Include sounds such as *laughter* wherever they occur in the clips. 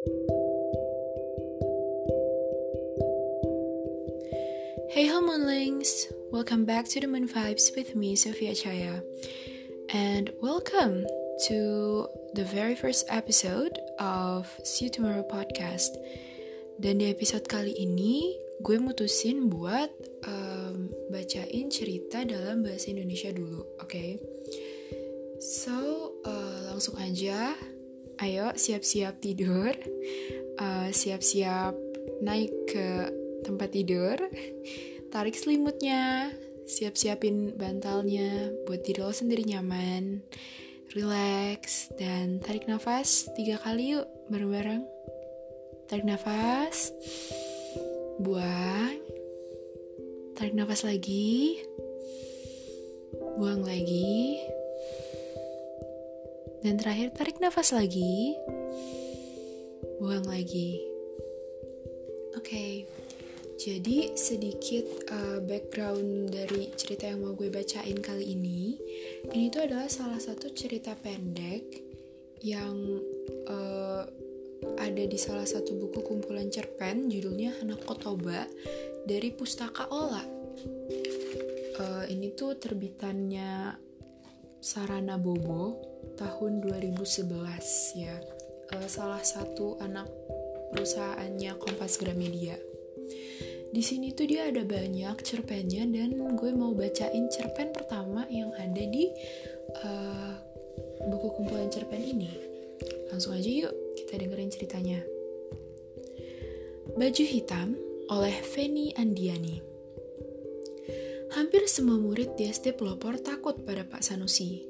Hey ho Moonlings! Welcome back to the Moon Vibes with me, Sophia Chaya. And welcome to the very first episode of See You Tomorrow podcast. Dan di episode kali ini, gue mutusin buat um, bacain cerita dalam bahasa Indonesia dulu, oke? Okay? So, uh, langsung aja. Ayo, siap-siap tidur. Uh, siap-siap naik ke tempat tidur. Tarik selimutnya. Siap-siapin bantalnya buat diri lo sendiri nyaman. Relax dan tarik nafas tiga kali yuk bareng-bareng. Tarik nafas. Buang. Tarik nafas lagi. Buang lagi. Dan terakhir tarik nafas lagi. Buang lagi. Oke. Okay. Jadi sedikit uh, background dari cerita yang mau gue bacain kali ini. Ini tuh adalah salah satu cerita pendek yang uh, ada di salah satu buku kumpulan cerpen judulnya Anak Kotoba dari Pustaka Ola. Uh, ini tuh terbitannya Sarana Bobo tahun 2011 ya. Uh, salah satu anak perusahaannya Kompas Gramedia. Di sini tuh dia ada banyak cerpennya dan gue mau bacain cerpen pertama yang ada di uh, buku kumpulan cerpen ini. Langsung aja yuk kita dengerin ceritanya. Baju Hitam oleh Feni Andiani Hampir semua murid di SD Pelopor takut pada Pak Sanusi.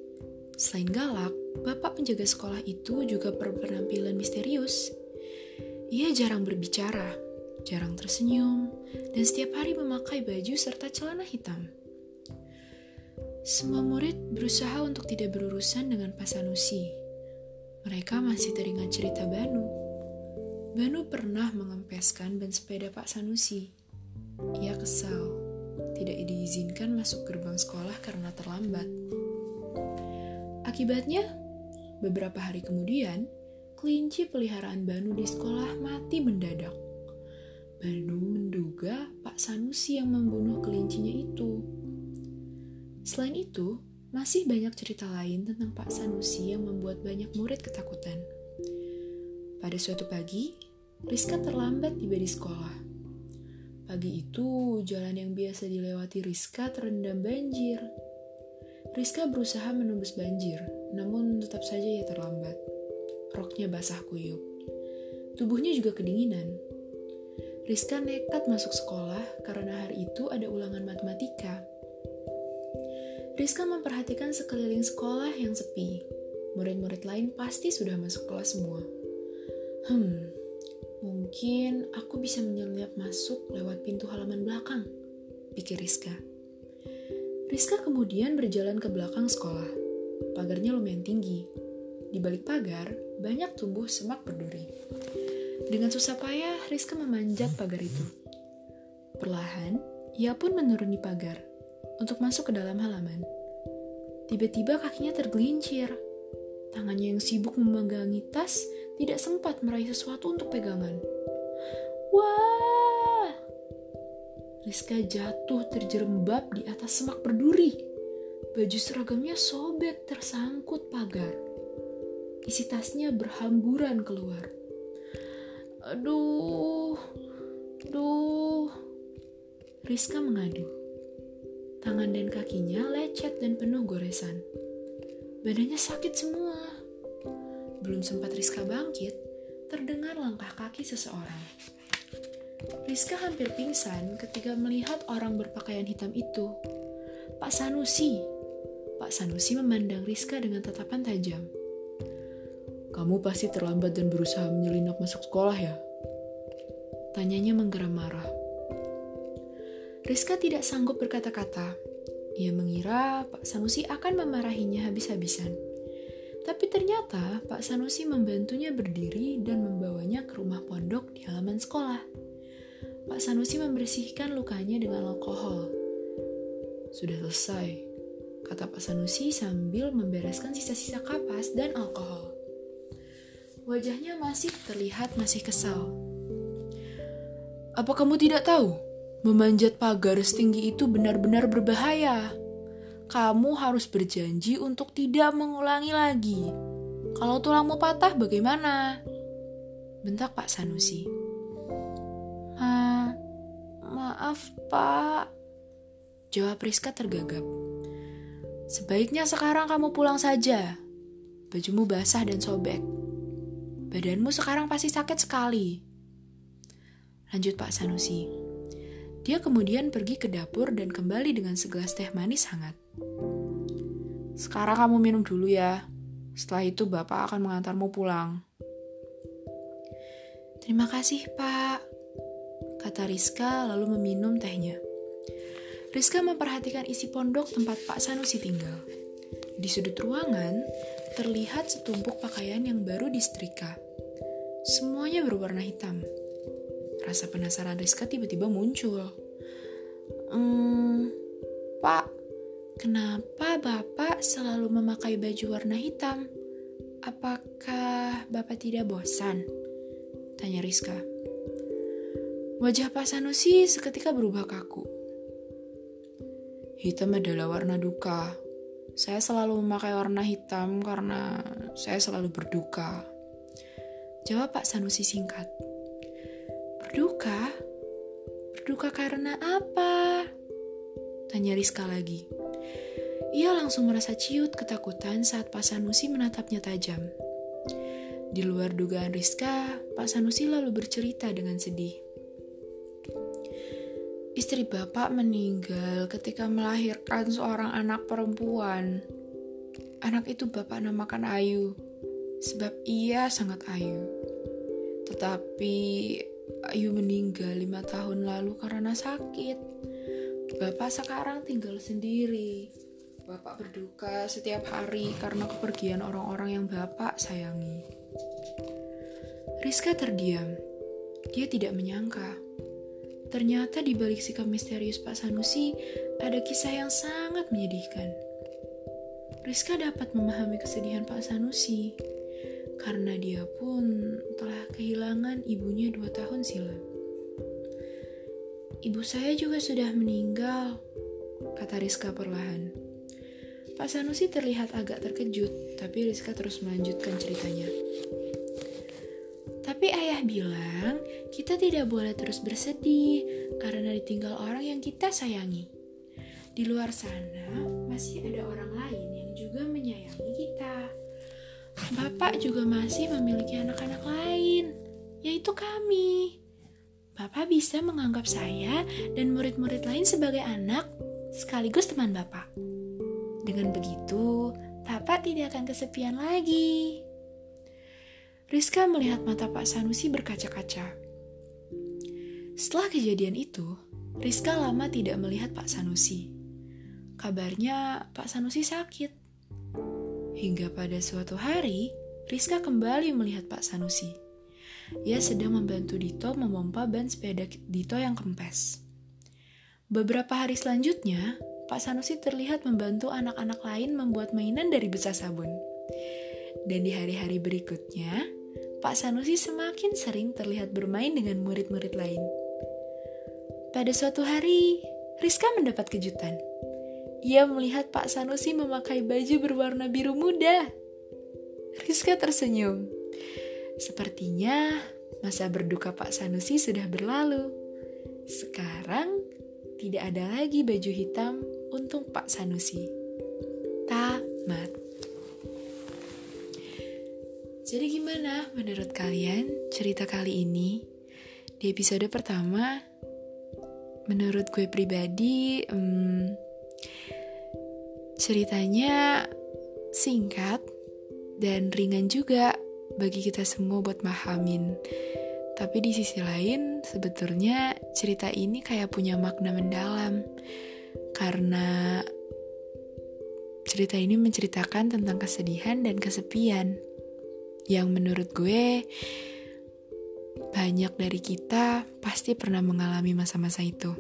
Selain galak, bapak penjaga sekolah itu juga berpenampilan misterius. Ia jarang berbicara, jarang tersenyum, dan setiap hari memakai baju serta celana hitam. Semua murid berusaha untuk tidak berurusan dengan Pak Sanusi. Mereka masih teringat cerita Banu. Banu pernah mengempeskan ban sepeda Pak Sanusi. Ia kesal, tidak diizinkan masuk gerbang sekolah karena terlambat. Akibatnya, beberapa hari kemudian, kelinci peliharaan Banu di sekolah mati mendadak. Banu menduga Pak Sanusi yang membunuh kelincinya itu. Selain itu, masih banyak cerita lain tentang Pak Sanusi yang membuat banyak murid ketakutan. Pada suatu pagi, Rizka terlambat tiba di sekolah. Pagi itu, jalan yang biasa dilewati Rizka terendam banjir. Rizka berusaha menembus banjir, namun tetap saja ia terlambat. Roknya basah kuyup. Tubuhnya juga kedinginan. Rizka nekat masuk sekolah karena hari itu ada ulangan matematika. Rizka memperhatikan sekeliling sekolah yang sepi. Murid-murid lain pasti sudah masuk kelas semua. Hmm, mungkin aku bisa menyelip masuk lewat pintu halaman belakang, pikir Rizka. Rizka kemudian berjalan ke belakang sekolah. Pagarnya lumayan tinggi. Di balik pagar, banyak tumbuh semak berduri. Dengan susah payah, Rizka memanjat pagar itu. Perlahan, ia pun menuruni pagar untuk masuk ke dalam halaman. Tiba-tiba kakinya tergelincir. Tangannya yang sibuk memegangi tas tidak sempat meraih sesuatu untuk pegangan. Wah! Rizka jatuh terjerembab di atas semak berduri. Baju seragamnya sobek tersangkut pagar. Isi tasnya berhamburan keluar. Aduh, aduh. Rizka mengadu. Tangan dan kakinya lecet dan penuh goresan. Badannya sakit semua. Belum sempat Rizka bangkit, terdengar langkah kaki seseorang. Rizka hampir pingsan ketika melihat orang berpakaian hitam itu. Pak Sanusi. Pak Sanusi memandang Rizka dengan tatapan tajam. Kamu pasti terlambat dan berusaha menyelinap masuk sekolah ya? Tanyanya menggeram marah. Rizka tidak sanggup berkata-kata. Ia mengira Pak Sanusi akan memarahinya habis-habisan. Tapi ternyata Pak Sanusi membantunya berdiri dan membawanya ke rumah pondok di halaman sekolah. Pak Sanusi membersihkan lukanya dengan alkohol. Sudah selesai, kata Pak Sanusi sambil membereskan sisa-sisa kapas dan alkohol. Wajahnya masih terlihat masih kesal. Apa kamu tidak tahu? Memanjat pagar setinggi itu benar-benar berbahaya. Kamu harus berjanji untuk tidak mengulangi lagi. Kalau tulangmu patah bagaimana? Bentak Pak Sanusi. Ma maaf, Pak. Jawab Rizka tergagap. Sebaiknya sekarang kamu pulang saja. Bajumu basah dan sobek. Badanmu sekarang pasti sakit sekali. Lanjut Pak Sanusi. Dia kemudian pergi ke dapur dan kembali dengan segelas teh manis hangat. Sekarang kamu minum dulu ya. Setelah itu Bapak akan mengantarmu pulang. Terima kasih, Pak. Kata Rizka lalu meminum tehnya. Rizka memperhatikan isi pondok tempat Pak Sanusi tinggal. Di sudut ruangan, terlihat setumpuk pakaian yang baru disetrika. Semuanya berwarna hitam. Rasa penasaran Rizka tiba-tiba muncul. Hmm, Pak, kenapa Bapak selalu memakai baju warna hitam? Apakah Bapak tidak bosan? Tanya Rizka. Wajah Pak Sanusi seketika berubah kaku. Hitam adalah warna duka. Saya selalu memakai warna hitam karena saya selalu berduka. Jawab Pak Sanusi singkat. Berduka? Berduka karena apa? Tanya Rizka lagi. Ia langsung merasa ciut ketakutan saat Pak Sanusi menatapnya tajam. Di luar dugaan Rizka, Pak Sanusi lalu bercerita dengan sedih. Istri bapak meninggal ketika melahirkan seorang anak perempuan. Anak itu bapak namakan Ayu, sebab ia sangat ayu. Tetapi Ayu meninggal lima tahun lalu karena sakit. Bapak sekarang tinggal sendiri. Bapak berduka setiap hari karena kepergian orang-orang yang Bapak sayangi. Rizka terdiam. Dia tidak menyangka. Ternyata di balik sikap misterius Pak Sanusi ada kisah yang sangat menyedihkan. Rizka dapat memahami kesedihan Pak Sanusi karena dia pun telah kehilangan ibunya dua tahun silam. Ibu saya juga sudah meninggal, kata Rizka perlahan. Pak Sanusi terlihat agak terkejut, tapi Rizka terus melanjutkan ceritanya. Ayah bilang, kita tidak boleh terus bersedih karena ditinggal orang yang kita sayangi. Di luar sana, masih ada orang lain yang juga menyayangi kita. Bapak juga masih memiliki anak-anak lain, yaitu kami. Bapak bisa menganggap saya dan murid-murid lain sebagai anak sekaligus teman Bapak. Dengan begitu, Bapak tidak akan kesepian lagi. Rizka melihat mata Pak Sanusi berkaca-kaca. Setelah kejadian itu, Rizka lama tidak melihat Pak Sanusi. Kabarnya Pak Sanusi sakit. Hingga pada suatu hari, Rizka kembali melihat Pak Sanusi. Ia sedang membantu Dito memompa ban sepeda Dito yang kempes. Beberapa hari selanjutnya, Pak Sanusi terlihat membantu anak-anak lain membuat mainan dari busa sabun. Dan di hari-hari berikutnya, Pak Sanusi semakin sering terlihat bermain dengan murid-murid lain. Pada suatu hari, Rizka mendapat kejutan. Ia melihat Pak Sanusi memakai baju berwarna biru muda. Rizka tersenyum. Sepertinya masa berduka Pak Sanusi sudah berlalu. Sekarang tidak ada lagi baju hitam untuk Pak Sanusi. Tamat. Jadi gimana menurut kalian cerita kali ini? Di episode pertama, menurut gue pribadi, hmm, Ceritanya singkat dan ringan juga bagi kita semua buat mahamin. Tapi di sisi lain, sebetulnya cerita ini kayak punya makna mendalam. Karena cerita ini menceritakan tentang kesedihan dan kesepian. Yang menurut gue, banyak dari kita pasti pernah mengalami masa-masa itu.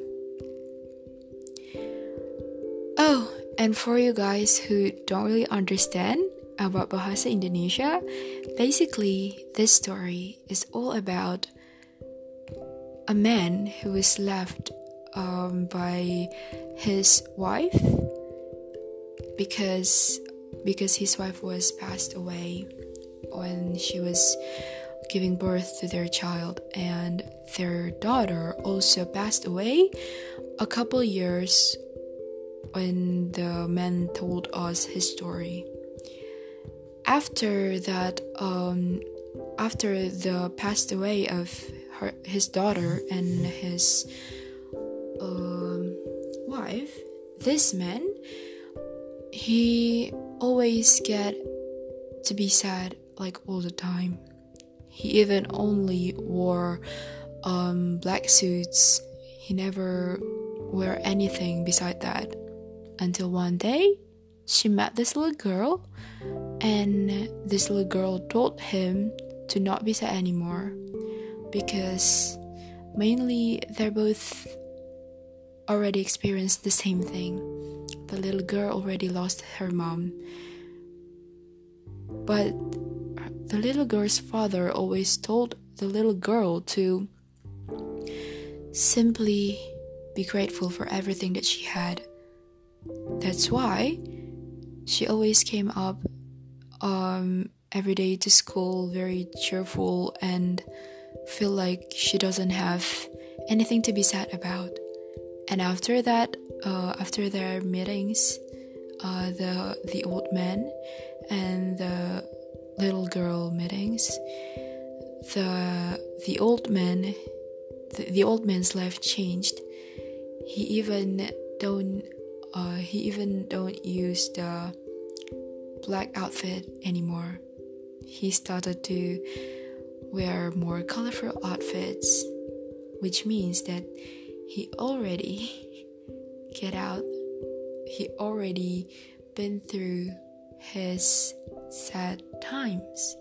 Oh, And for you guys who don't really understand, about Bahasa Indonesia, basically, this story is all about a man who is left um, by his wife because because his wife was passed away when she was giving birth to their child and their daughter also passed away a couple years when the man told us his story. After that um, after the passed away of her, his daughter and his uh, wife this man he always get to be sad like all the time he even only wore um, black suits he never wear anything beside that until one day she met this little girl and this little girl told him to not be sad anymore because mainly they're both already experienced the same thing. The little girl already lost her mom. But the little girl's father always told the little girl to simply be grateful for everything that she had. That's why she always came up um, every day to school very cheerful and feel like she doesn't have anything to be sad about. And after that, uh, after their meetings, uh, the the old man little girl meetings, the the old man, the, the old man's life changed. He even don't uh, he even don't use the black outfit anymore. He started to wear more colorful outfits, which means that he already *laughs* get out. He already been through his sad times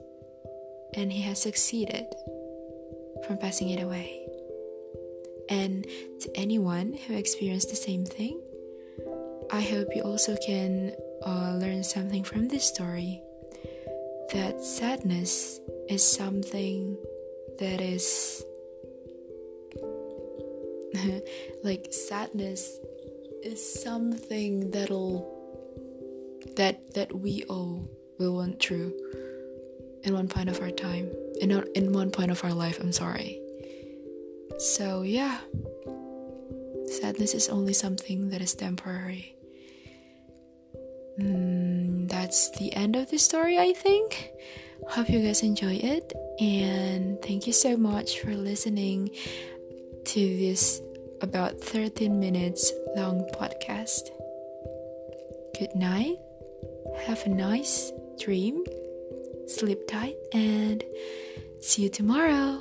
and he has succeeded from passing it away. And to anyone who experienced the same thing, I hope you also can uh, learn something from this story that sadness is something that is *laughs* like sadness is something that'll that that we all will went through in one point of our time in in one point of our life i'm sorry so yeah sadness is only something that is temporary mm, that's the end of the story, I think. Hope you guys enjoy it, and thank you so much for listening to this about 13 minutes long podcast. Good night, have a nice dream, sleep tight, and see you tomorrow.